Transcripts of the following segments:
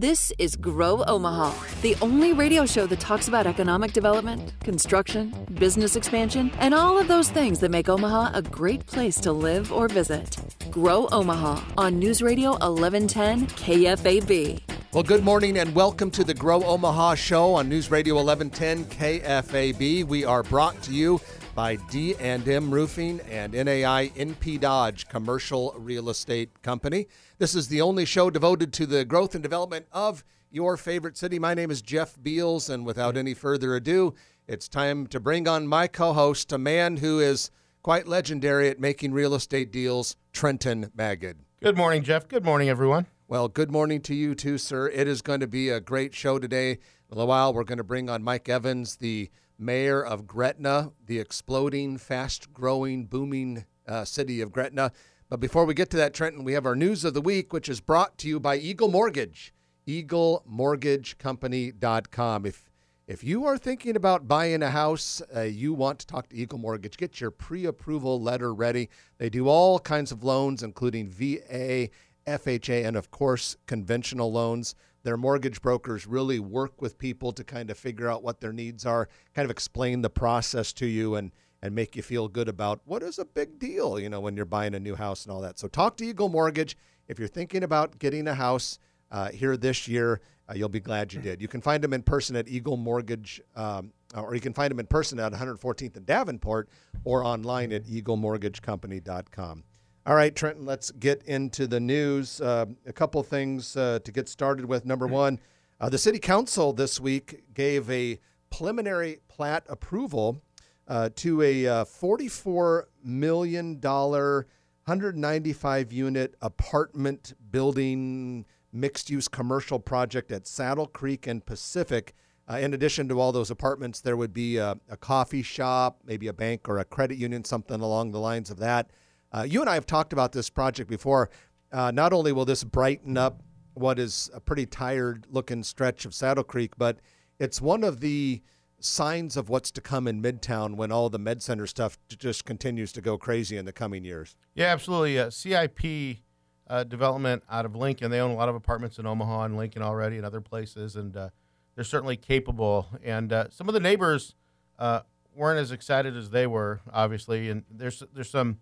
This is Grow Omaha, the only radio show that talks about economic development, construction, business expansion, and all of those things that make Omaha a great place to live or visit. Grow Omaha on News Radio 1110 KFAB. Well, good morning and welcome to the Grow Omaha show on News Radio 1110 KFAB. We are brought to you by D&M Roofing and NAI NP Dodge Commercial Real Estate Company. This is the only show devoted to the growth and development of your favorite city. My name is Jeff Beals, and without any further ado, it's time to bring on my co-host, a man who is quite legendary at making real estate deals, Trenton Magid. Good morning, Jeff. Good morning, everyone. Well, good morning to you too, sir. It is going to be a great show today. In a little while, we're going to bring on Mike Evans, the mayor of Gretna, the exploding, fast growing, booming uh, city of Gretna. But before we get to that, Trenton, we have our news of the week, which is brought to you by Eagle Mortgage, eaglemortgagecompany.com. If if you are thinking about buying a house, uh, you want to talk to Eagle Mortgage, get your pre approval letter ready. They do all kinds of loans, including VA, FHA, and of course, conventional loans. Their mortgage brokers really work with people to kind of figure out what their needs are, kind of explain the process to you, and and make you feel good about what is a big deal, you know, when you're buying a new house and all that. So talk to Eagle Mortgage if you're thinking about getting a house uh, here this year. Uh, you'll be glad you did. You can find them in person at Eagle Mortgage, um, or you can find them in person at 114th and Davenport, or online at eaglemortgagecompany.com. All right, Trenton, let's get into the news. Uh, a couple things uh, to get started with. Number one, uh, the City Council this week gave a preliminary plat approval uh, to a uh, $44 million, 195 unit apartment building mixed use commercial project at Saddle Creek and Pacific. Uh, in addition to all those apartments, there would be a, a, coffee shop, maybe a bank or a credit union, something along the lines of that. Uh, you and I have talked about this project before. Uh, not only will this brighten up what is a pretty tired looking stretch of Saddle Creek, but it's one of the signs of what's to come in Midtown when all the Med Center stuff just continues to go crazy in the coming years. Yeah, absolutely. Uh, CIP uh, development out of Lincoln. They own a lot of apartments in Omaha and Lincoln already and other places, and uh, they're certainly capable. And uh, some of the neighbors uh, weren't as excited as they were, obviously. And there's there's some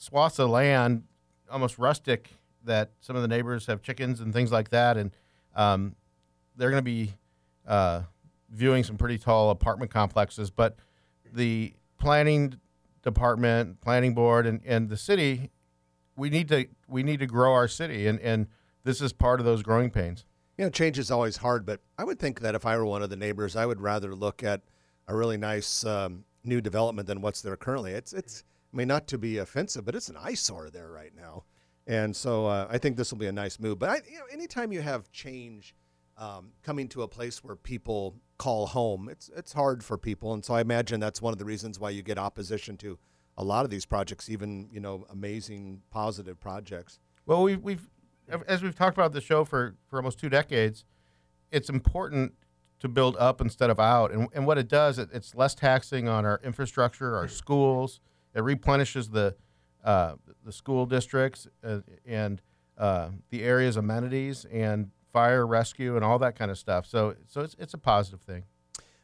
swaths of land, almost rustic, that some of the neighbors have chickens and things like that, and um, they're going to be uh, viewing some pretty tall apartment complexes, but the planning department, planning board, and, and the city, we need to we need to grow our city, and, and this is part of those growing pains. You know, change is always hard, but I would think that if I were one of the neighbors, I would rather look at a really nice um, new development than what's there currently. It's it's I mean not to be offensive, but it's an eyesore there right now, and so uh, I think this will be a nice move. But I, you know, anytime you have change um, coming to a place where people call home. It's it's hard for people, and so I imagine that's one of the reasons why you get opposition to a lot of these projects, even you know amazing positive projects. Well, we've we've as we've talked about the show for for almost two decades, it's important to build up instead of out, and and what it does, it, it's less taxing on our infrastructure, our schools. It replenishes the uh, the school districts uh, and uh, the area's amenities and fire rescue and all that kind of stuff. So so it's it's a positive thing.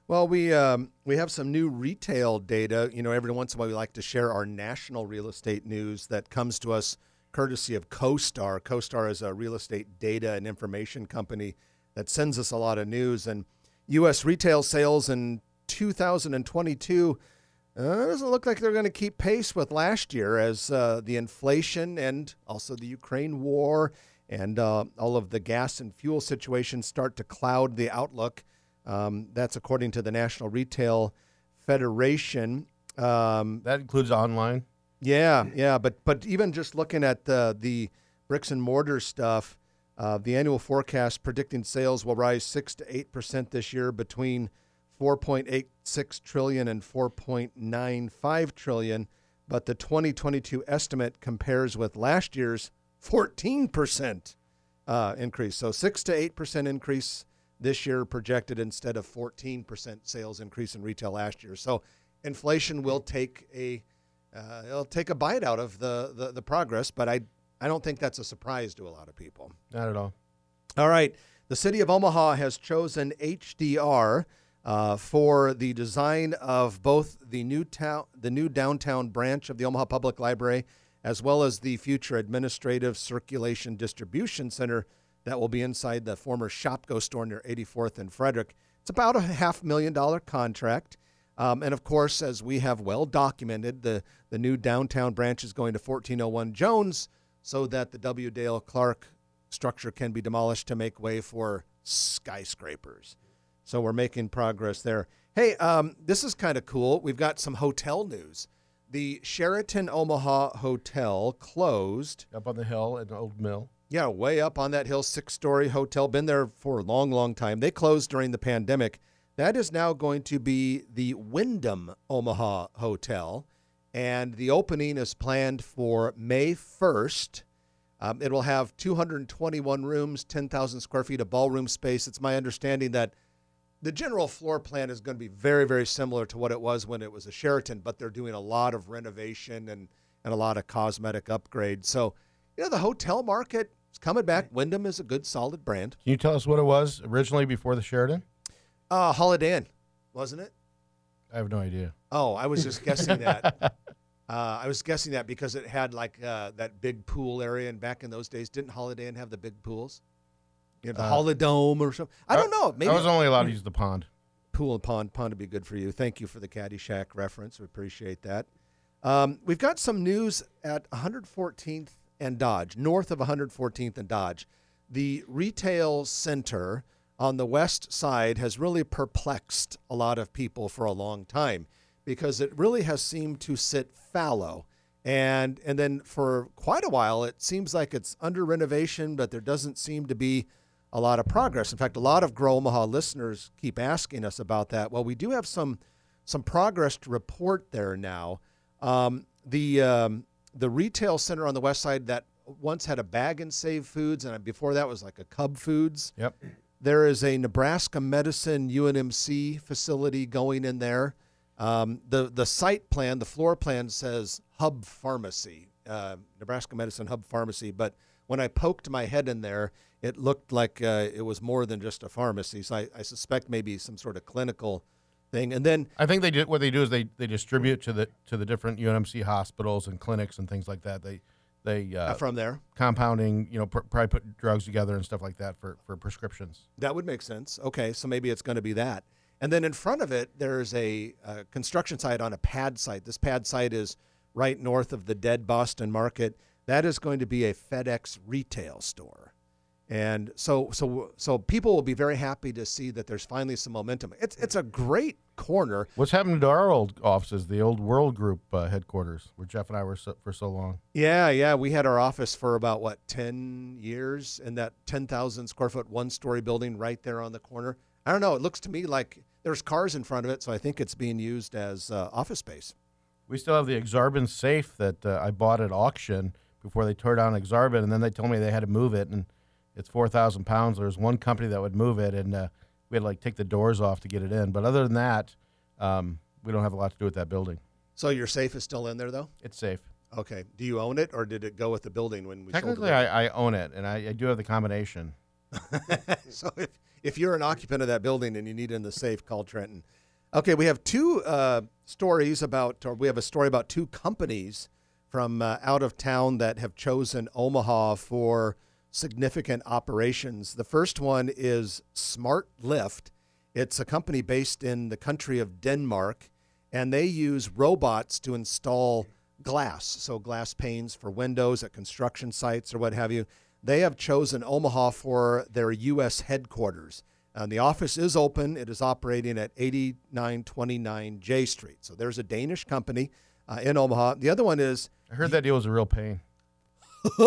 Well, we um, we have some new retail data. You know, every once in a while we like to share our national real estate news that comes to us courtesy of CoStar. CoStar is a real estate data and information company that sends us a lot of news. And U.S. retail sales in 2022 uh, doesn't look like they're going to keep pace with last year as uh, the inflation and also the Ukraine war and uh, all of the gas and fuel situations start to cloud the outlook. Um, that's according to the National Retail Federation. Um, that includes online. Yeah, yeah, but but even just looking at the the bricks and mortar stuff, Uh, the annual forecast predicting sales will rise 6 to 8% this year between 4.86 trillion and 4.95 trillion, but the 2022 estimate compares with last year's 14% uh, increase. So 6 to 8% increase this year projected instead of 14% sales increase in retail last year. So inflation will take a uh, it'll take a bite out of the, the the progress, but I I don't think that's a surprise to a lot of people. Not at all. All right. The city of Omaha has chosen HDR uh, for the design of both the new town, the new downtown branch of the Omaha Public Library, as well as the future administrative circulation distribution center that will be inside the former Shopko store near 84th and Frederick. It's about a half million dollar contract. Um, and of course, as we have well documented, the, the new downtown branch is going to 1401 Jones so that the W. Dale Clark structure can be demolished to make way for skyscrapers. So we're making progress there. Hey, um, this is kind of cool. We've got some hotel news. The Sheraton Omaha Hotel closed. Up on the hill at Old Mill. Yeah, way up on that hill, six story hotel. Been there for a long, long time. They closed during the pandemic. That is now going to be the Wyndham Omaha Hotel. And the opening is planned for May 1st. Um, it will have 221 rooms, 10,000 square feet of ballroom space. It's my understanding that the general floor plan is going to be very, very similar to what it was when it was a Sheraton, but they're doing a lot of renovation and, and a lot of cosmetic upgrades. So, you know, the hotel market is coming back. Wyndham is a good, solid brand. Can you tell us what it was originally before the Sheraton? Uh, Holiday Inn, wasn't it? I have no idea. Oh, I was just guessing that. Uh, I was guessing that because it had like uh, that big pool area, and back in those days, didn't Holiday Inn have the big pools? You know, the Uh, Holidome or something. I don't know. Maybe I was only allowed to use the pond. pool and pond. Pond would be good for you. Thank you for the Caddyshack reference. We appreciate that. Um, we've got some news at 114th and Dodge, north of 114th and Dodge. The retail center on the west side has really perplexed a lot of people for a long time because it really has seemed to sit fallow. And and then for quite a while it seems like it's under renovation, but there doesn't seem to be a lot of progress. In fact, a lot of Grow Omaha listeners keep asking us about that. Well, we do have some some progress to report there now. Um, the um, the retail center on the west side that once had a bag and save foods, and before that was like a Cub Foods. Yep. There is a Nebraska Medicine UNMC facility going in there. Um, the the site plan, the floor plan says Hub Pharmacy, uh, Nebraska Medicine Hub Pharmacy. But when I poked my head in there, it looked like uh, it was more than just a pharmacy. So I, I suspect maybe some sort of clinical thing. And then I think they do. What they do is they, they distribute to the to the different UNMC hospitals and clinics and things like that. They they uh, from there, compounding. You know, pr- probably put drugs together and stuff like that for for prescriptions. That would make sense. Okay, so maybe it's going to be that. And then in front of it, there's a, uh construction site on a pad site. This pad site is right north of the dead Boston market. That is going to be a FedEx retail store. And so, so, so people will be very happy to see that there's finally some momentum. It's it's a great corner. What's happened to our old offices, the old World Group uh, headquarters, where Jeff and I were so, for so long? Yeah, yeah. We had our office for about what ten years in that ten thousand square foot one story building right there on the corner. I don't know. It looks to me like there's cars in front of it, so I think it's being used as uh, office space. We still have the Aksarben safe that uh, I bought at auction before they tore down Aksarben, and then they told me they had to move it, and it's four thousand pounds. There's one company that would move it, and uh, we had to like take the doors off to get it in. But other than that, um, we don't have a lot to do with that building. So your safe is still in there, though. It's safe. Okay. Do you own it, or did it go with the building when we Technically, sold it? I, I own it, and I, I do have the combination. so if, if you're an occupant of that building and you need it in the safe, call Trenton. Okay, we have two uh, stories about, or we have a story about two companies from uh, out of town that have chosen Omaha for significant operations. The first one is Smart Lift. It's a company based in the country of Denmark, and they use robots to install glass, so glass panes for windows at construction sites or what have you. They have chosen Omaha for their U.S. headquarters. And the office is open. It is operating at 8929 J Street. So there's a Danish company uh, in Omaha. The other one is I heard that deal was a real pain.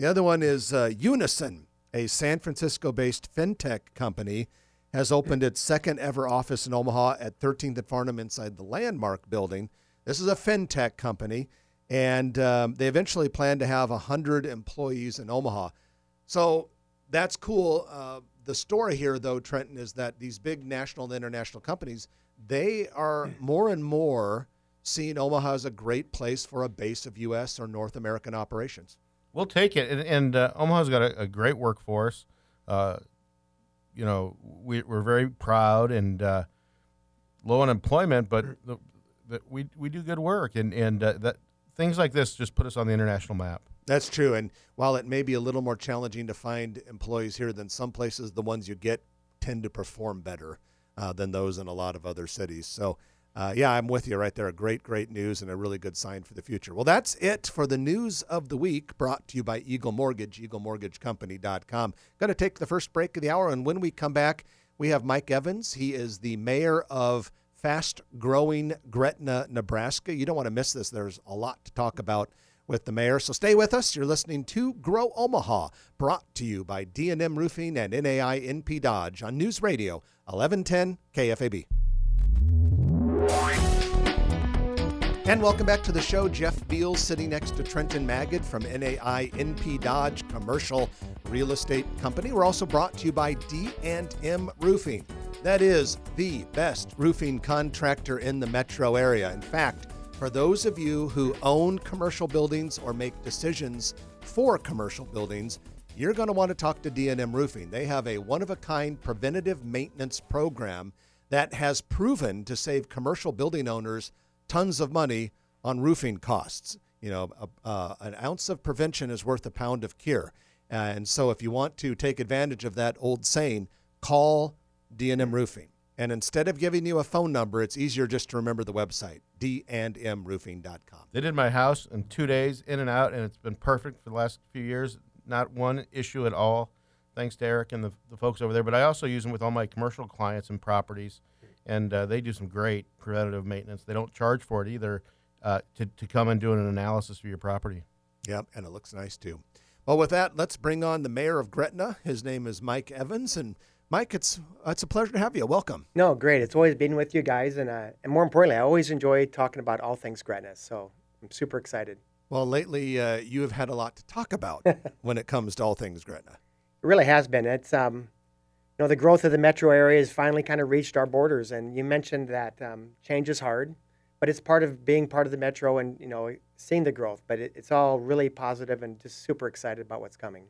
the other one is uh, Unison. a San Francisco based fintech company, has opened its second ever office in Omaha at 13th and Farnam inside the Landmark building. This is a fintech company, and um, they eventually plan to have 100 employees in Omaha. So that's cool. Uh, the story here, though, Trenton, is that these big national and international companies, they are more and more seeing Omaha as a great place for a base of U.S. or North American operations. We'll take it, and, and uh, Omaha's got a, a great workforce. Uh, you know, we, we're very proud and uh, low unemployment, but the, the, we we do good work, and and uh, that things like this just put us on the international map. That's true. And while it may be a little more challenging to find employees here than some places, the ones you get tend to perform better uh, than those in a lot of other cities. So, uh, yeah, I'm with you right there. Great, great news and a really good sign for the future. Well, that's it for the news of the week brought to you by Eagle Mortgage, eaglemortgagecompany.com. Going to take the first break of the hour. And when we come back, we have Mike Evans. He is the mayor of fast growing Gretna, Nebraska. You don't want to miss this. There's a lot to talk about with the mayor. So stay with us. You're listening to Grow Omaha, brought to you by D&M Roofing and NAI NP Dodge on News Radio 1110 KFAB. And welcome back to the show. Jeff Beals sitting next to Trenton Magid from NAI NP Dodge Commercial Real Estate Company. We're also brought to you by D&M Roofing. That is the best roofing contractor in the metro area. In fact, for those of you who own commercial buildings or make decisions for commercial buildings, you're going to want to talk to D&M Roofing. They have a one-of-a-kind preventative maintenance program that has proven to save commercial building owners tons of money on roofing costs. You know, uh, an ounce of prevention is worth a pound of cure. And so if you want to take advantage of that old saying, call D&M Roofing. And instead of giving you a phone number, it's easier just to remember the website, dandmroofing.com. They did my house in two days, in and out, and it's been perfect for the last few years. Not one issue at all, thanks to Eric and the, the folks over there. But I also use them with all my commercial clients and properties, and uh, they do some great preventative maintenance. They don't charge for it either uh, to, to come and do an analysis of your property. Yep, and it looks nice too. Well, with that, let's bring on the mayor of Gretna. His name is Mike Evans, and Mike, it's it's a pleasure to have you. Welcome. No, great. It's always been with you guys, and uh, and more importantly, I always enjoy talking about all things Gretna. So I'm super excited. Well, lately uh, you have had a lot to talk about when it comes to all things Gretna. It really has been. It's um, you know, the growth of the metro area has finally kind of reached our borders, and you mentioned that um, change is hard, but it's part of being part of the metro and you know seeing the growth. But it, it's all really positive and just super excited about what's coming.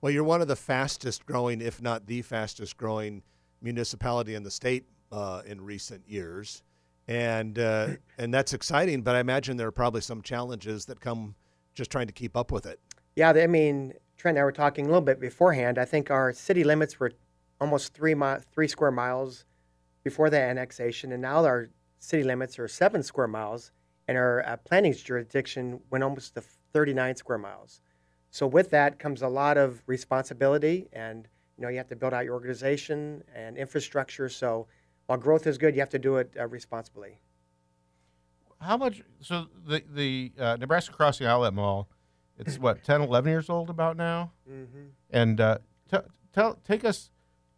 Well, you're one of the fastest growing, if not the fastest growing, municipality in the state uh, in recent years, and uh, and that's exciting. But I imagine there are probably some challenges that come just trying to keep up with it. Yeah, I mean, Trent and I were talking a little bit beforehand. I think our city limits were almost three mi- three square miles before the annexation, and now our city limits are seven square miles, and our uh, planning jurisdiction went almost to 39 square miles. So with that comes a lot of responsibility, and you know you have to build out your organization and infrastructure. So while growth is good, you have to do it uh, responsibly. How much? So the the uh, Nebraska Crossing Outlet Mall, it's what 10, 11 years old about now, mm-hmm. and uh, t- tell take us,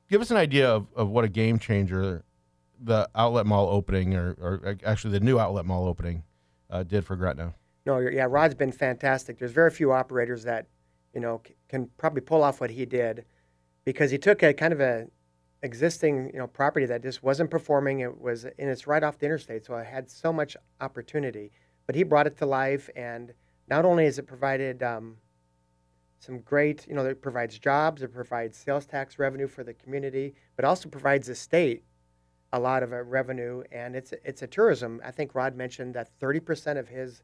give us an idea of, of what a game changer the outlet mall opening, or, or actually the new outlet mall opening, uh, did for Gretna. No, yeah, Rod's been fantastic. There's very few operators that, you know, c- can probably pull off what he did, because he took a kind of a existing, you know, property that just wasn't performing. It was, and it's right off the interstate, so it had so much opportunity. But he brought it to life, and not only has it provided um, some great, you know, it provides jobs, it provides sales tax revenue for the community, but also provides the state a lot of uh, revenue, and it's it's a tourism. I think Rod mentioned that 30% of his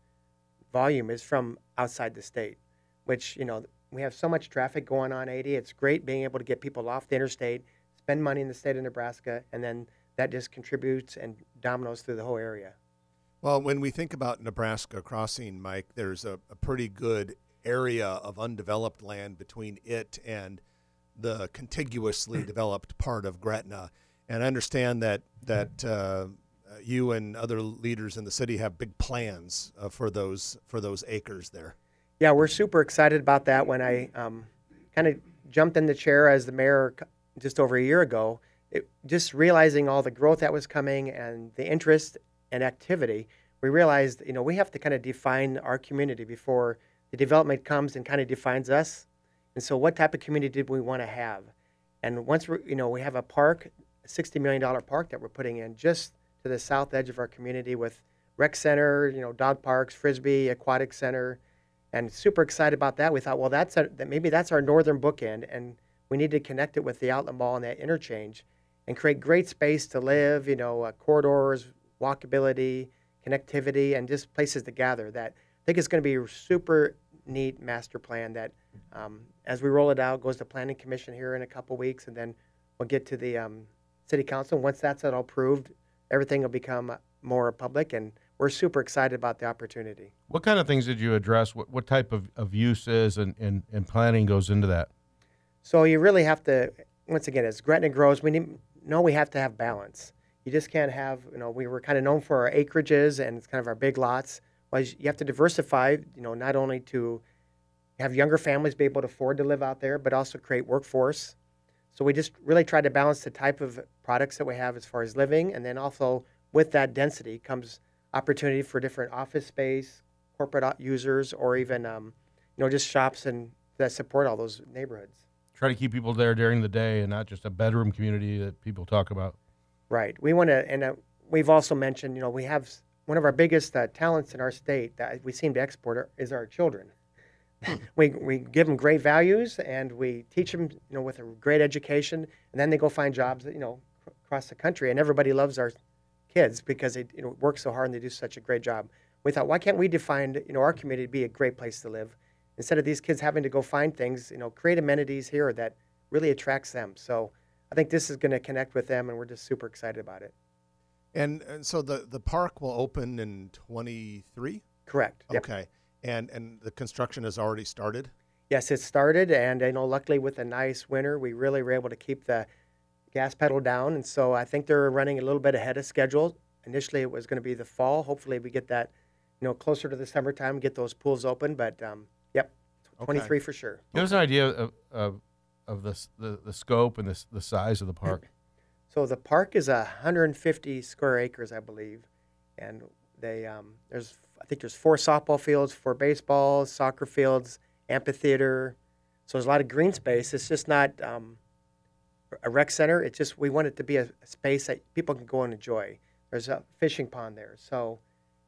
volume is from outside the state, which, you know, we have so much traffic going on 80. It's great being able to get people off the interstate, spend money in the state of Nebraska, and then that just contributes and dominoes through the whole area. Well, when we think about Nebraska crossing, Mike, there's a, a pretty good area of undeveloped land between it and the contiguously developed part of Gretna. And I understand that that uh, you and other leaders in the city have big plans uh, for those for those acres there. Yeah, we're super excited about that. When I um, kind of jumped in the chair as the mayor just over a year ago, it, just realizing all the growth that was coming and the interest and activity, we realized, you know, we have to kind of define our community before the development comes and kind of defines us. And so, what type of community did we want to have? And once we, you know, we have a park, a $60 million park that we're putting in just to the south edge of our community with rec center, you know, dog parks, frisbee, aquatic center, and super excited about that. We thought, well, that's a, that maybe that's our northern bookend, and we need to connect it with the outlet mall and that interchange, and create great space to live. You know, uh, corridors, walkability, connectivity, and just places to gather. That I think is going to be a super neat master plan that, um, as we roll it out, goes to planning commission here in a couple weeks, and then we'll get to the um, city council. Once that's all approved, everything will become more public, and we're super excited about the opportunity. What kind of things did you address? What, what type of, of uses and, and, and planning goes into that? So you really have to, once again, as Gretna grows, we need, know we have to have balance. You just can't have, you know, we were kind of known for our acreages and it's kind of our big lots. Well, you have to diversify, you know, not only to have younger families be able to afford to live out there, but also create workforce. So we just really try to balance the type of products that we have as far as living, and then also with that density comes opportunity for different office space, corporate users, or even, um, you know, just shops and that support all those neighborhoods. Try to keep people there during the day and not just a bedroom community that people talk about. Right. We want to, and uh, we've also mentioned, you know, we have one of our biggest uh, talents in our state that we seem to export are, is our children. we, we give them great values and we teach them, you know, with a great education, and then they go find jobs, you know, cr- across the country. And everybody loves our kids because they you know, work so hard and they do such a great job. We thought, why can't we define, you know, our community to be a great place to live instead of these kids having to go find things, you know, create amenities here that really attracts them. So I think this is going to connect with them, and we're just super excited about it. And, and so the, the park will open in 23? Correct. Yep. Okay. And, and the construction has already started? Yes, it started, and I know luckily with a nice winter, we really were able to keep the gas pedal down, and so I think they're running a little bit ahead of schedule. Initially, it was going to be the fall. Hopefully, we get that, you know, closer to the summertime, get those pools open. But um, yep, Okay. 23 for sure. Give us an idea of, of, of the, the, the scope and the, the size of the park. So the park is a 150 square acres, I believe, and they um, there's I think there's four softball fields, four baseball, soccer fields, amphitheater. So there's a lot of green space. It's just not um, a rec center. It's just we want it to be a, a space that people can go and enjoy. There's a fishing pond there, so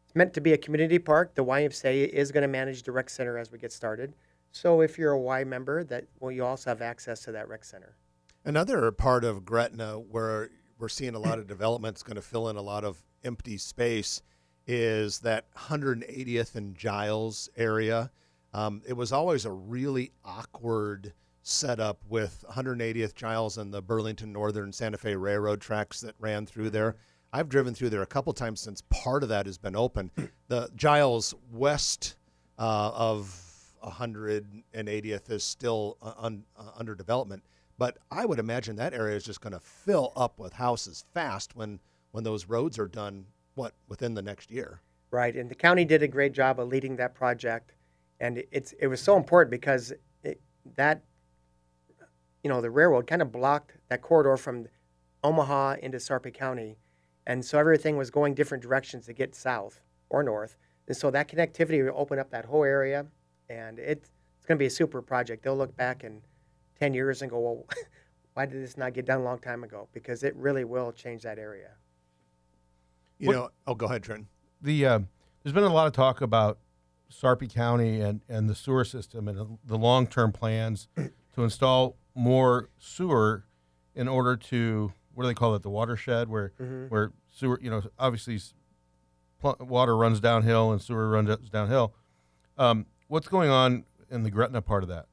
it's meant to be a community park. The YMCA is going to manage the rec center as we get started. So if you're a Y member, that well, you also have access to that rec center. Another part of Gretna where we're seeing a lot of development is going to fill in a lot of empty space is that 180th and Giles area. Um, it was always a really awkward setup with 180th Giles and the Burlington Northern Santa Fe Railroad tracks that ran through there. I've driven through there a couple times since part of that has been open. The Giles west uh, of 180th is still uh, un, uh, under development, but I would imagine that area is just going to fill up with houses fast when when those roads are done. What within the next year? Right, and the county did a great job of leading that project, and it- it's it was so important because it, that you know the railroad kind of blocked that corridor from Omaha into Sarpy County, and so everything was going different directions to get south or north, and so that connectivity would open up that whole area, and it's it's going to be a super project. They'll look back in ten years and go, well, why did this not get done a long time ago? Because it really will change that area. You What- know. Oh, go ahead, Trenton. The uh, there's been a lot of talk about Sarpy County and, and the sewer system and the- the long term plans to install more sewer in order to what do they call it the watershed where where sewer you know obviously pl- water runs downhill and sewer runs downhill. Um, what's going on in the Gretna part of that?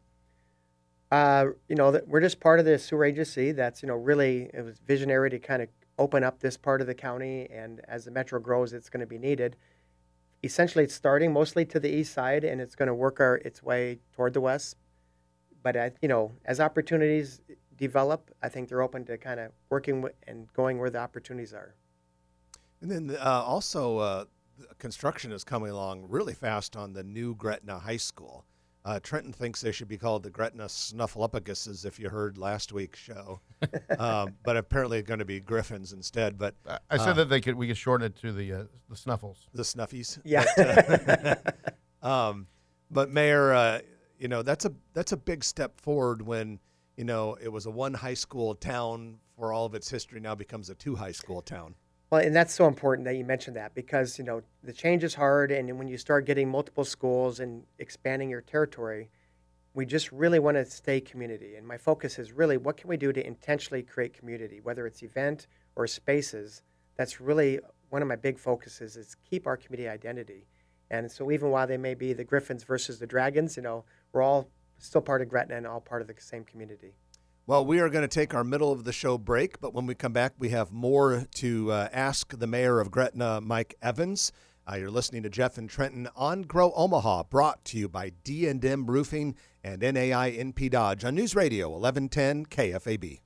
Uh, you know, we're just part of the sewer agency. That's you know really it was visionary to kind of open up this part of the county, and as the metro grows, it's going to be needed. Essentially, it's starting mostly to the east side, and it's going to work our, its way toward the west. But I, you know, as opportunities develop, I think they're open to kind of working with and going where the opportunities are. And then uh, also, uh, the construction is coming along really fast on the new Gretna High School. Uh, Trenton thinks they should be called the Gretna Snuffleupaguses, if you heard last week's show, um, but apparently going to be Griffins instead. But I- I said that they could we could shorten it to the uh, the Snuffles. the Snuffies. Yeah. Um, but Mayor, uh, you know that's a that's a big step forward when you know it was a one high school town for all of its history now becomes a two high school town. Well, and that's so important that you mentioned that because you know the change is hard, and when you start getting multiple schools and expanding your territory, we just really want to stay community. And my focus is really what can we do to intentionally create community, whether it's event or spaces. That's really one of my big focuses is keep our community identity. And so even while they may be the Griffins versus the Dragons, you know, we're all still part of Gretna and all part of the same community. Well, we are going to take our middle of the show break, but when we come back, we have more to uh, ask the mayor of Gretna, Mike Evans. Uh, you're listening to Jeff and Trenton on Grow Omaha, brought to you by D&M Roofing and NAI NP Dodge on News Radio 1110 KFAB.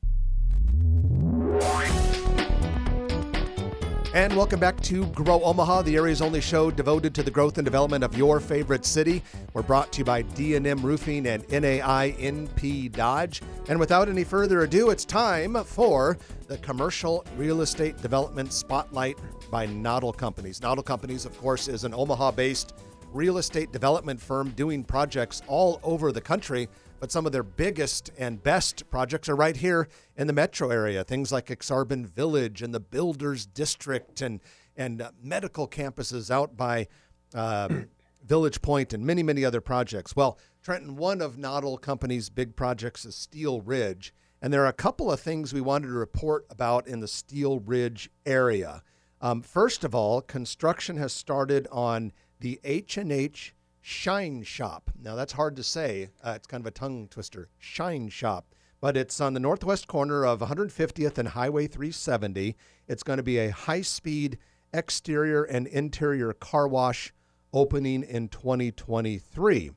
And welcome back to Grow Omaha, the area's only show devoted to the growth and development of your favorite city. We're brought to you by D&M Roofing and NAI NP Dodge. And without any further ado, it's time for the Commercial Real Estate Development Spotlight by Noddle Companies. Noddle Companies, of course, is an Omaha-based real estate development firm doing projects all over the country but some of their biggest and best projects are right here in the metro area. Things like Aksarben Village and the Builders District and and uh, medical campuses out by um, Village Point and many many other projects. Well, Trenton, one of Noddle Company's big projects is Steel Ridge, and there are a couple of things we wanted to report about in the Steel Ridge area. Um, first of all, construction has started on the H and H Shine Shop. Now that's hard to say. Uh, it's kind of a tongue twister. Shine Shop, but it's on the northwest corner of 150th and Highway 370. It's going to be a high-speed exterior and interior car wash opening in 2023.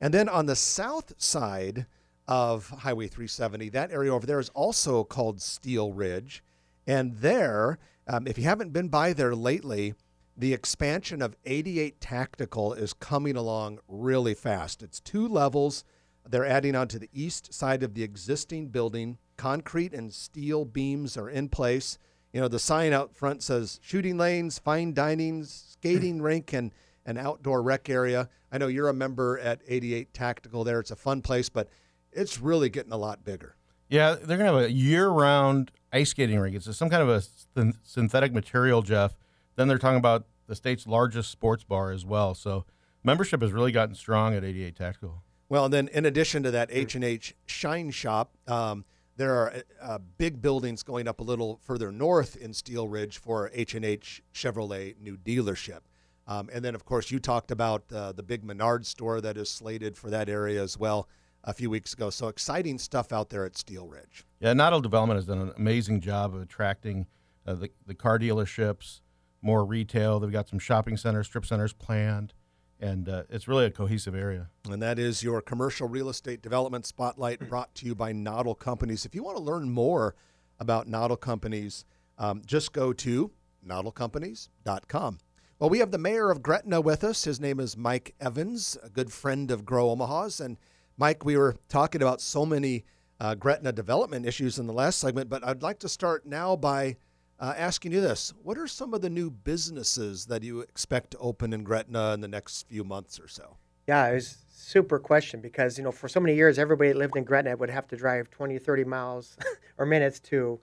And then on the south side of Highway 370, that area over there is also called Steel Ridge. And there, um, if you haven't been by there lately, the expansion of 88 Tactical is coming along really fast. It's two levels. They're adding on to the east side of the existing building. Concrete and steel beams are in place. You know, the sign out front says shooting lanes, fine dining, skating rink, and an outdoor rec area. I know you're a member at 88 Tactical there. It's a fun place, but it's really getting a lot bigger. Yeah, they're gonna have a year-round ice skating rink. It's some kind of a synthetic material, Jeff. Then they're talking about the state's largest sports bar as well. So membership has really gotten strong at 88 Tactical. Well, and then in addition to that H and H Shine Shop, um, there are uh, big buildings going up a little further north in Steel Ridge for H and H Chevrolet new dealership. Um, and then, of course, you talked about uh, the big Menard store that is slated for that area as well a few weeks ago. So exciting stuff out there at Steel Ridge. Yeah, Noddle Development has done an amazing job of attracting uh, the, the car dealerships, more retail. They've got some shopping centers, strip centers planned, and uh, it's really a cohesive area. And that is your commercial real estate development spotlight brought to you by Noddle Companies. If you want to learn more about Noddle Companies, um, just go to noddlecompanies.com. Well, we have the mayor of Gretna with us. His name is Mike Evans, a good friend of Grow Omaha's. And Mike, we were talking about so many uh, Gretna development issues in the last segment, but I'd like to start now by uh, asking you this. What are some of the new businesses that you expect to open in Gretna in the next few months or so? Yeah, it was a super question because, you know, for so many years, everybody that lived in Gretna would have to drive 20, 30 miles or minutes to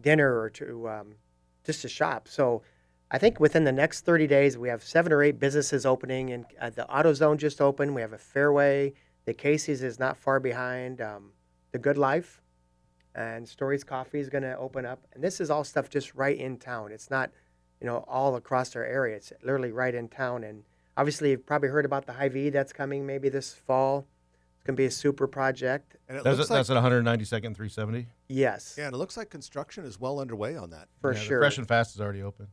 dinner or to um, just to shop. So I think within the next 30 days, we have seven or eight businesses opening. And uh, the AutoZone just opened. We have a Fairway. The Casey's is not far behind. Um, the Good Life and Stories Coffee is going to open up. And this is all stuff just right in town. It's not, you know, all across our area. It's literally right in town. And obviously, you've probably heard about the Hy-Vee that's coming maybe this fall. It's going to be a super project. And it That's, looks it, like, that's at 192nd and 370. Yes, yeah, and it looks like construction is well underway on that. for Yeah, sure. Fresh and Fast is already open.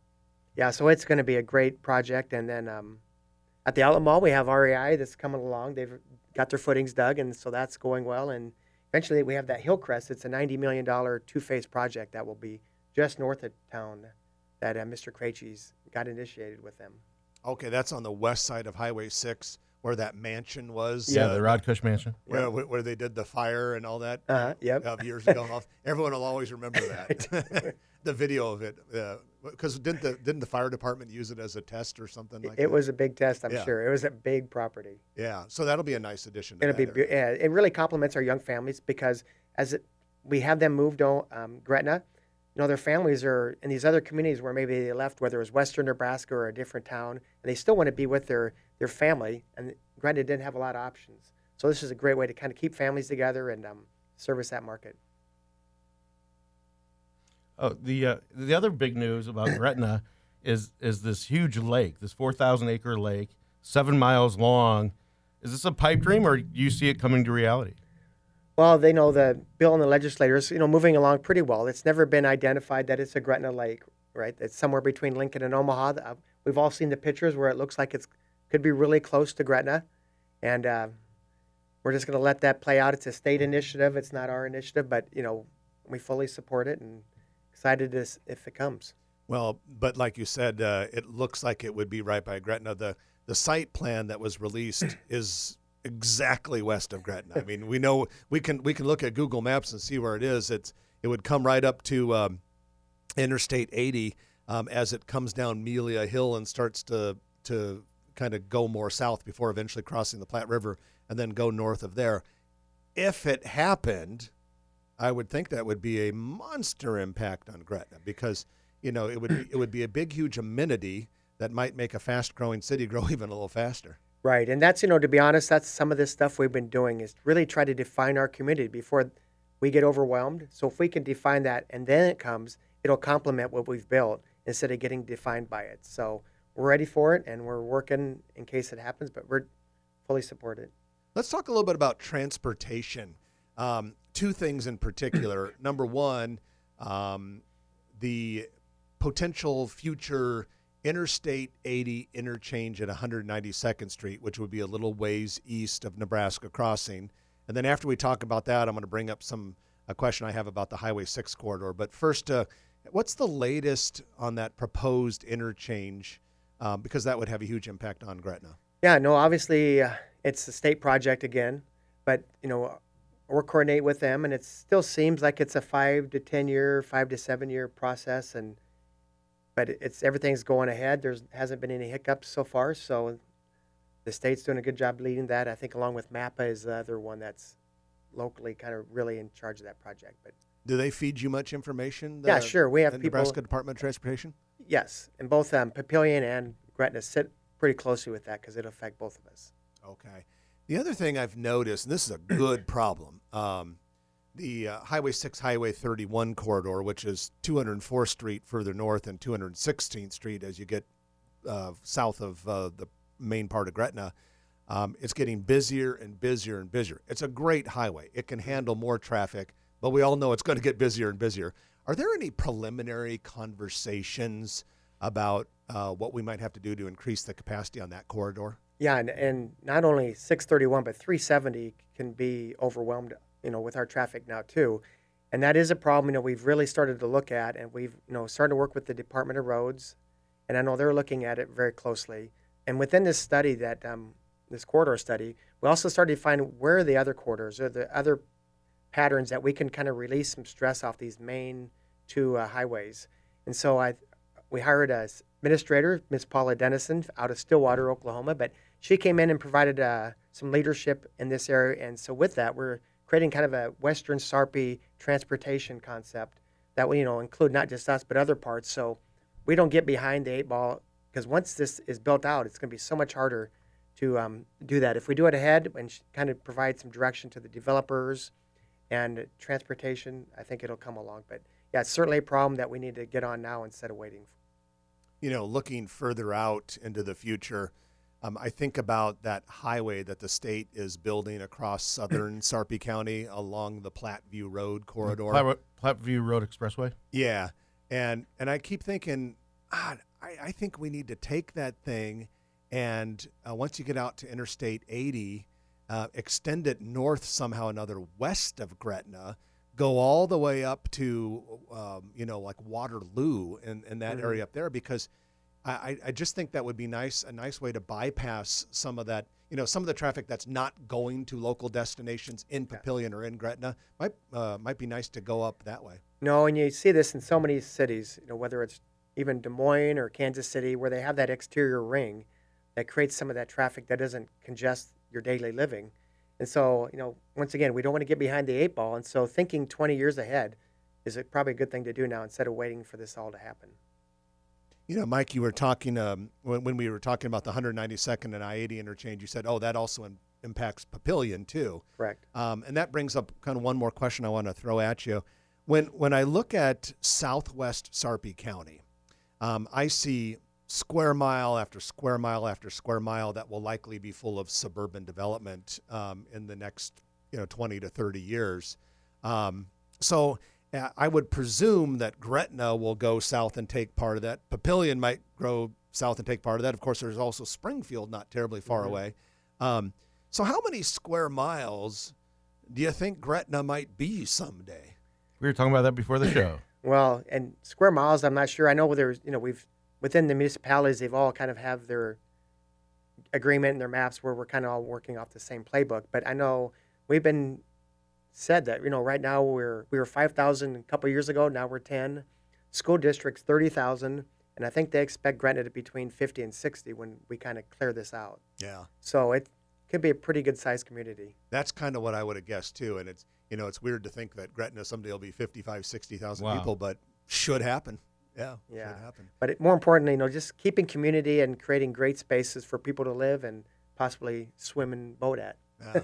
Yeah, so it's going to be a great project. And then um, at the Outlet Mall, we have REI that's coming along. They've got their footings dug, and so that's going well. And eventually, we have that Hillcrest. It's a $90 million two-phase project that will be just north of town that uh, Mr. Krejci's got initiated with them. Okay, that's on the west side of Highway 6, where that mansion was. Yeah, uh, the Rod Cush Mansion. where, where where they did the fire and all that. Uh-huh, yep. of years ago. Everyone will always remember that. the video of it, because didn't the didn't the fire department use it as a test or something like it that? was a big test, I'm Yeah. sure. It was a big property. Yeah, so that'll be a nice addition. To It'll be- area. yeah, it really complements our young families because as it, we have them moved to um, Gretna, you know, their families are in these other communities where maybe they left, whether it was Western Nebraska or a different town, and they still want to be with their their family. And Gretna didn't have a lot of options, so this is a great way to kind of keep families together and um, service that market. Oh, the uh, the other big news about Gretna is is this huge lake, this four thousand acre lake, seven miles long. Is this a pipe dream, or do you see it coming to reality? Well, they know the bill and the legislators, you know, moving along pretty well. It's never been identified that it's a Gretna Lake, right? It's somewhere between Lincoln and Omaha. Uh, We've all seen the pictures where it looks like it's could be really close to Gretna, and uh, we're just going to let that play out. It's a state initiative. It's not our initiative, but you know, we fully support it and excited to, s- if it comes. Well, but like you said, uh, it looks like it would be right by Gretna. The the site plan that was released is exactly west of Gretna. I mean, we know we can we can look at Google Maps and see where it is. It's it would come right up to um, Interstate 80 um, as it comes down Melia Hill and starts to to kind of go more south before eventually crossing the Platte River and then go north of there. If it happened, I would think that would be a monster impact on Gretna because you know it would be, it would be a big huge amenity that might make a fast growing city grow even a little faster. Right, and that's you know to be honest, that's some of this stuff we've been doing is really try to define our community before we get overwhelmed. So if we can define that and then it comes, it'll complement what we've built instead of getting defined by it. So we're ready for it and we're working in case it happens, but we're fully supported. Let's talk a little bit about transportation. Um, two things in particular. Number one, um, the potential future Interstate 80 interchange at 192nd Street, which would be a little ways east of Nebraska Crossing. And then after we talk about that, I'm going to bring up some a question I have about the Highway 6 corridor. But first, uh, what's the latest on that proposed interchange? Um, because that would have a huge impact on Gretna. Yeah, no, obviously uh, it's a state project again, but you know we're coordinate with them, and it still seems like it's a five to ten year, five to seven year process, and but it's everything's going ahead. There's hasn't been any hiccups so far, so the state's doing a good job leading that. I think along with MAPA is the other one that's locally kind of really in charge of that project. But Do they feed you much information? Yeah, sure. We have the people- Nebraska Department of Transportation. yes, and both um, Papillion and Gretna sit pretty closely with that because it'll affect both of us. Okay. The other thing I've noticed, and this is a good problem, um, the uh, Highway 6, Highway 31 corridor, which is 204th Street further north and 216th Street as you get uh, south of uh, the main part of Gretna, um, it's getting busier and busier and busier. It's a great highway. It can handle more traffic, but we all know it's going to get busier and busier. Are there any preliminary conversations about uh, what we might have to do to increase the capacity on that corridor? Yeah, and, and not only 631, but 370 can be overwhelmed, you know, with our traffic now too. And that is a problem, you know, we've really started to look at and we've, you know, started to work with the Department of Roads. And I know they're looking at it very closely. And within this study that, um, this corridor study, we also started to find where the other corridors or the other patterns that we can kind of release some stress off these main two uh, highways. And so I, we hired a administrator, Miss Paula Dennison, out of Stillwater, Oklahoma. But she came in and provided uh, some leadership in this area. And so with that, we're creating kind of a Western Sarpy transportation concept that will, you know, include not just us but other parts. So we don't get behind the eight ball because once this is built out, it's going to be so much harder to um, do that. If we do it ahead and kind of provide some direction to the developers and transportation, I think it'll come along. But yeah, it's certainly a problem that we need to get on now instead of waiting. you know, looking further out into the future, um, I think about that highway that the state is building across southern Sarpy County along the Platteview Road corridor. Platte, Platteview Road Expressway. Yeah, and and I keep thinking, ah, I, I think we need to take that thing, and uh, once you get out to Interstate 80, uh, extend it north somehow another west of Gretna, go all the way up to, um, you know, like Waterloo and, and that area up there because. I, I- just think that would be nice, a nice way to bypass some of that, you know, some of the traffic that's not going to local destinations in Papillion or in Gretna. Might uh, might be nice to go up that way. No, and you see this in so many cities, you know, whether it's even Des Moines or Kansas City, where they have that exterior ring that creates some of that traffic that doesn't congest your daily living. And so, you know, once again, we don't want to get behind the eight ball. And so, thinking 20 years ahead is a, probably a good thing to do now instead of waiting for this all to happen. You know, Mike, you were talking um, when, when we were talking about the 192nd and I-80 interchange. You said, "Oh, that also im- impacts Papillion too." Correct. Um, and that brings up kind of one more question I want to throw at you. When when I look at Southwest Sarpy County, um, I see square mile after square mile after square mile that will likely be full of suburban development um, in the next you know 20 to 30 years. Um, so I would presume that Gretna will go south and take part of that. Papillion might grow south and take part of that. Of course, there's also Springfield not terribly far away. Um, so how many square miles do you think Gretna might be someday? We were talking about that before the show. Well, and square miles, I'm not sure. I know there's, you know, we've within the municipalities, they've all kind of have their agreement and their maps where we're kind of all working off the same playbook. But I know we've been said that, you know, right now we're we were 5,000 a couple years ago. Now we're 10. School districts 30,000, and I think they expect Gretna to be between 50 and 60 when we kind of clear this out. Yeah. So it could be a pretty good sized community. That's kind of what I would have guessed too. And it's, you know, it's weird to think that Gretna someday will be 55, 60,000 Wow. people, but should happen. Yeah. Yeah. Should happen. But it, more importantly, you know, just keeping community and creating great spaces for people to live and possibly swim and boat at. Yeah.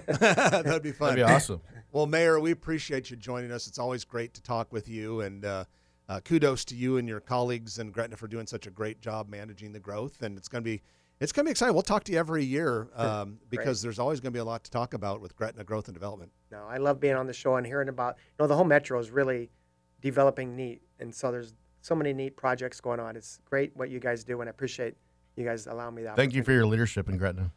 That'd be fun. That'd be awesome. Well, Mayor, we appreciate you joining us. It's always great to talk with you, and uh, uh, kudos to you and your colleagues in Gretna for doing such a great job managing the growth. And it's going to be it's going to be exciting. We'll talk to you every year um, because there's always going to be a lot to talk about with Gretna growth and development. No, I love being on the show and hearing about. You know, the whole metro is really developing neat, and so there's so many neat projects going on. It's great what you guys do, and I appreciate you guys allowing me that. Thank you for your leadership in Gretna.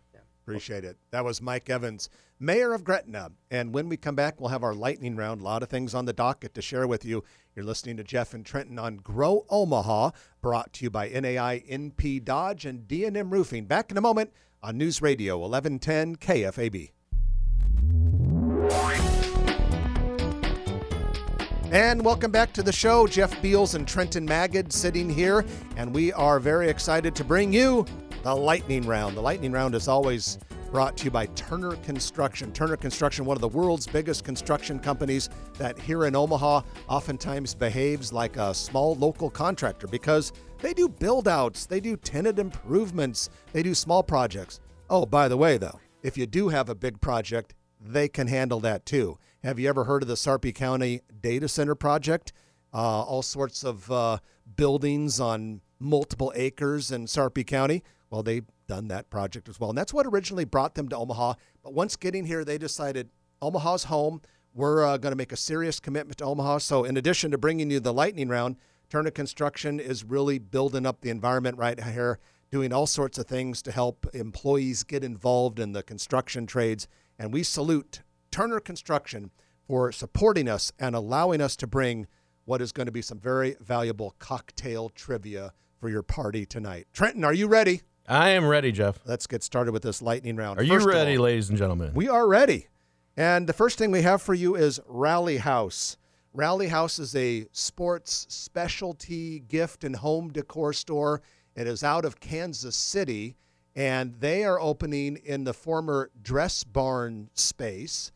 Appreciate it. That was Mike Evans, Mayor of Gretna. And when we come back, we'll have our lightning round. A lot of things on the docket to share with you. You're listening to Jeff and Trenton on Grow Omaha, brought to you by NAI, NP Dodge, and D&M Roofing. Back in a moment on News Radio 1110 KFAB. And welcome back to the show. Jeff Beals and Trenton Magid sitting here, and we are very excited to bring you the lightning round. The lightning round is always brought to you by Turner Construction. Turner Construction, one of the world's biggest construction companies that here in Omaha oftentimes behaves like a small local contractor because they do build outs, they do tenant improvements, they do small projects. Oh, by the way, though, if you do have a big project, they can handle that too. Have you ever heard of the Sarpy County Data Center Project? Uh, all sorts of uh, buildings on multiple acres in Sarpy County. Well, they've done that project as well. And that's what originally brought them to Omaha. But once getting here, they decided Omaha's home. We're uh, going to make a serious commitment to Omaha. So, in addition to bringing you the lightning round, Turner Construction is really building up the environment right here, doing all sorts of things to help employees get involved in the construction trades. And we salute Turner Construction for supporting us and allowing us to bring what is going to be some very valuable cocktail trivia for your party tonight. Trenton, are you ready? I am ready, Jeff. Let's get started with this lightning round. Are you First ready, all, ladies and gentlemen? we are ready. And the first thing we have for you is Rally House. Rally House is a sports specialty gift and home decor store. It is out of Kansas City, and they are opening in the former Dress Barn space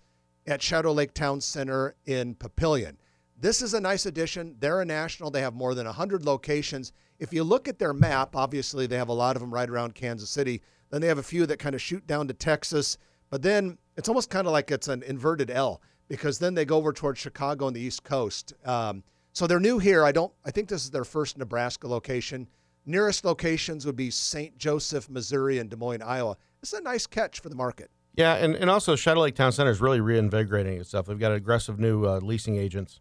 at Shadow Lake Town Center in Papillion. This is a nice addition. They're a national. They have more than 100 locations. If you look at their map, obviously they have a lot of them right around Kansas City. Then they have a few that kind of shoot down to Texas. But then it's almost kind of like it's an inverted L because then they go over towards Chicago and the East Coast. Um, so they're new here. I don't. I think this is their first Nebraska location. Nearest locations would be St. Joseph, Missouri, and Des Moines, Iowa. It's a nice catch for the market. yeah, and, and also Shadow Lake Town Center is really reinvigorating itself. They've got aggressive new uh, leasing agents.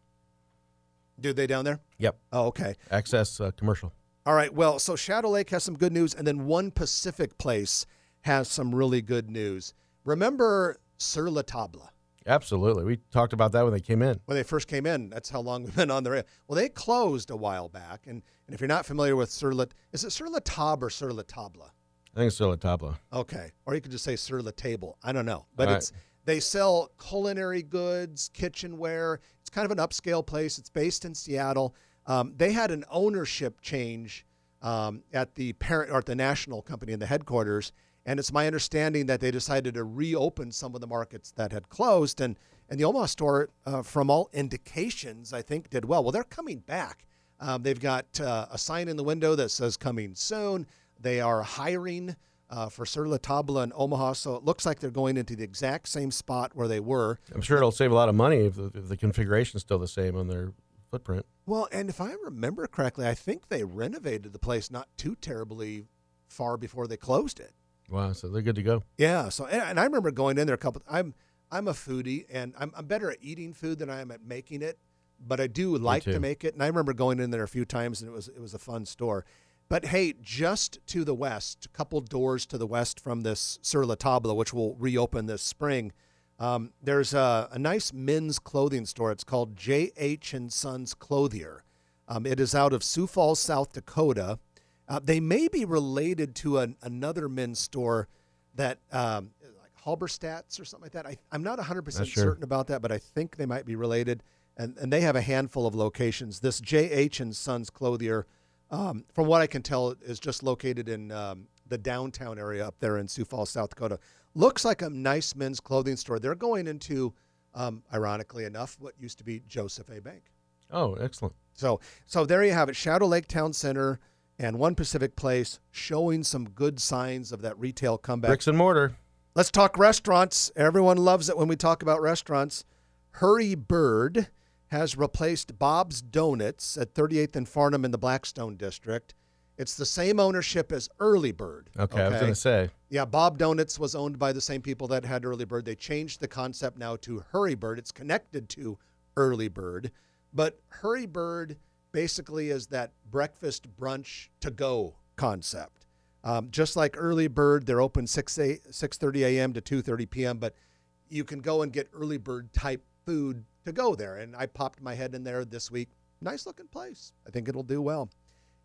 Do they down there? Yep, Oh, okay. access uh, commercial. All right. Well, so Shadow Lake has some good news, and then One Pacific Place has some really good news. Remember Sur La Table? Absolutely. We talked about that when they came in. when they first came in. That's how long we've been on the radio. Well, they closed a while back, and, and if you're not familiar with Sur La, is it Sur La Table or Sur La Table? I think it's still at Tabla. Okay, or you could just say Sur La Table. I don't know, but All it's they sell culinary goods, kitchenware. It's kind of an upscale place. It's based in Seattle. Um, they had an ownership change um, at the parent or at the national company in the headquarters, and it's my understanding that they decided to reopen some of the markets that had closed. And and the Omaha store, uh, from all indications, I think did well. Well, they're coming back. Um, they've got uh, a sign in the window that says "coming soon." They are hiring uh, for Sur La Table in Omaha, so it looks like they're going into the exact same spot where they were. I'm sure it'll save a lot of money if the, if the configuration's still the same on their footprint. Well, and if I remember correctly, I think they renovated the place not too terribly far before they closed it. Wow, so they're good to go. Yeah. So, and and I remember going in there a couple. I'm I'm a foodie, and I'm, I'm better at eating food than I am at making it. But I do like to make it, and I remember going in there a few times, and it was it was a fun store. But hey, just to the west, a couple doors to the west from this Sur La Table, which will reopen this spring, um, there's a, a nice men's clothing store. It's called J.H. and Sons Clothier. Um, it is out of Sioux Falls, South Dakota. Uh, they may be related to an, another men's store that, um, like Halberstadt's or something like that. I, I'm not 100% Not sure. certain about that, but I think they might be related. And, and they have a handful of locations. This J.H. and Sons Clothier, um, from what I can tell, is just located in um, the downtown area up there in Sioux Falls, South Dakota. Looks like a nice men's clothing store. They're going into, um, ironically enough, what used to be Joseph A. Bank. Oh, excellent. So, so there you have it. Shadow Lake Town Center and One Pacific Place showing some good signs of that retail comeback. Bricks and mortar. Let's talk restaurants. Everyone loves it when we talk about restaurants. Hurry Bird has replaced Bob's Donuts at 38th and Farnam in the Blackstone district. It's the same ownership as Early Bird. Okay, I was going to say. Yeah, Bob Donuts was owned by the same people that had Early Bird. They changed the concept now to Hurry Bird. It's connected to Early Bird, but Hurry Bird basically is that breakfast brunch to go concept. Um, just like Early Bird, they're open 6 a, 6:30 a.m. to 2:30 p.m. But you can go and get Early Bird type food to go there. And I popped my head in there this week. Nice looking place. I think it'll do well.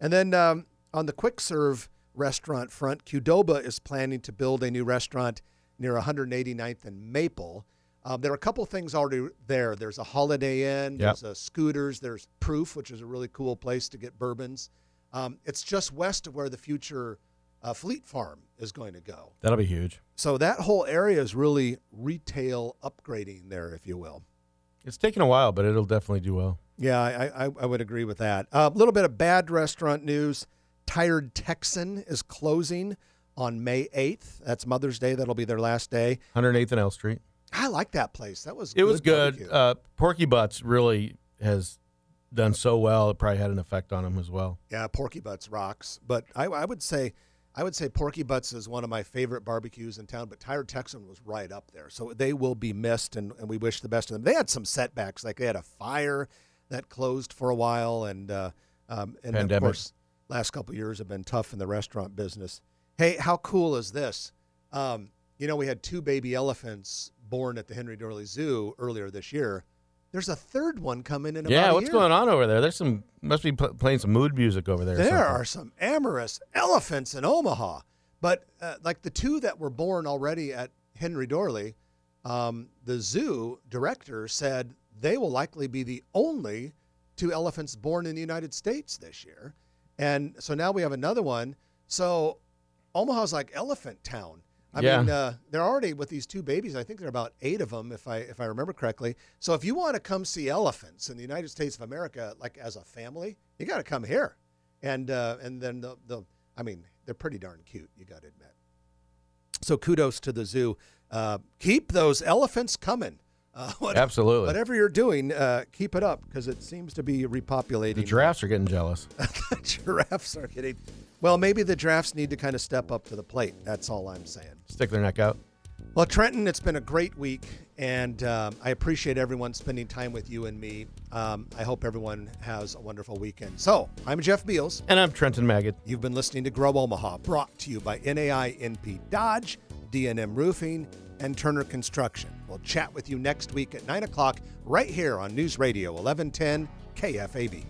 And then um, on the quick serve restaurant front, Qdoba is planning to build a new restaurant near 189th and Maple. Um, there are a couple things already there. There's a Holiday Inn, Yep. there's a Scooters, there's Proof, which is a really cool place to get bourbons. Um, it's just west of where the future uh, Fleet Farm is going to go. That'll be huge. So that whole area is really retail upgrading there, if you will. It's taken a while, but it'll definitely do well. Yeah, I, I, I would agree with that. A little bit of bad restaurant news. Tired Texan is closing on May 8th. That's Mother's Day. That'll be their last day. 108th and L Street. I like that place. That was good. It was good. Uh, Porky Butts really has done so well. It probably had an effect on him as well. yeah, Porky Butts rocks. But I, I would say I would say Porky Butts is one of my favorite barbecues in town. But Tired Texan was right up there. So they will be missed, and, and we wish the best of them. They had some setbacks, like they had a fire that closed for a while, and uh, um, and of course, last couple of years have been tough in the restaurant business. Hey, how cool is this? Um, you know, we had two baby elephants born at the Henry Doorly Zoo earlier this year. There's a third one coming in. yeah, what's going on over there? There's some must be pl- playing some mood music over there. There are some amorous elephants in Omaha, but uh, like the two that were born already at Henry Doorly, um, the zoo director said they will likely be the only two elephants born in the United States this year, and so now we have another one. So Omaha's like elephant town. I Yeah. mean, uh, they're already with these two babies. I think there are about eight of them, if I if I remember correctly. So if you want to come see elephants in the United States of America, like as a family, you got to come here, and uh, and then the the I mean, they're pretty darn cute. You got to admit. So kudos to the zoo. Uh, keep those elephants coming. Uh, what- Absolutely. Whatever you're doing, uh, keep it up because it seems to be repopulating. The giraffes are getting jealous. the giraffes are getting. Well, maybe the giraffes need to kind of step up to the plate. That's all I'm saying. Stick their neck out. Well, Trenton, it's been a great week, and um, I appreciate everyone spending time with you and me. Um, I hope everyone has a wonderful weekend. So, I'm Jeff Beals. And I'm Trenton Magid. You've been listening to Grow Omaha, brought to you by NAI NP Dodge, D&M Roofing, and Turner Construction. We'll chat with you next week at 9 o'clock right here on News Radio 1110 KFAB.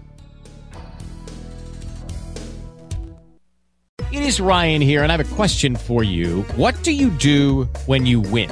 It is Ryan here, and I have a question for you. What do you do when you win?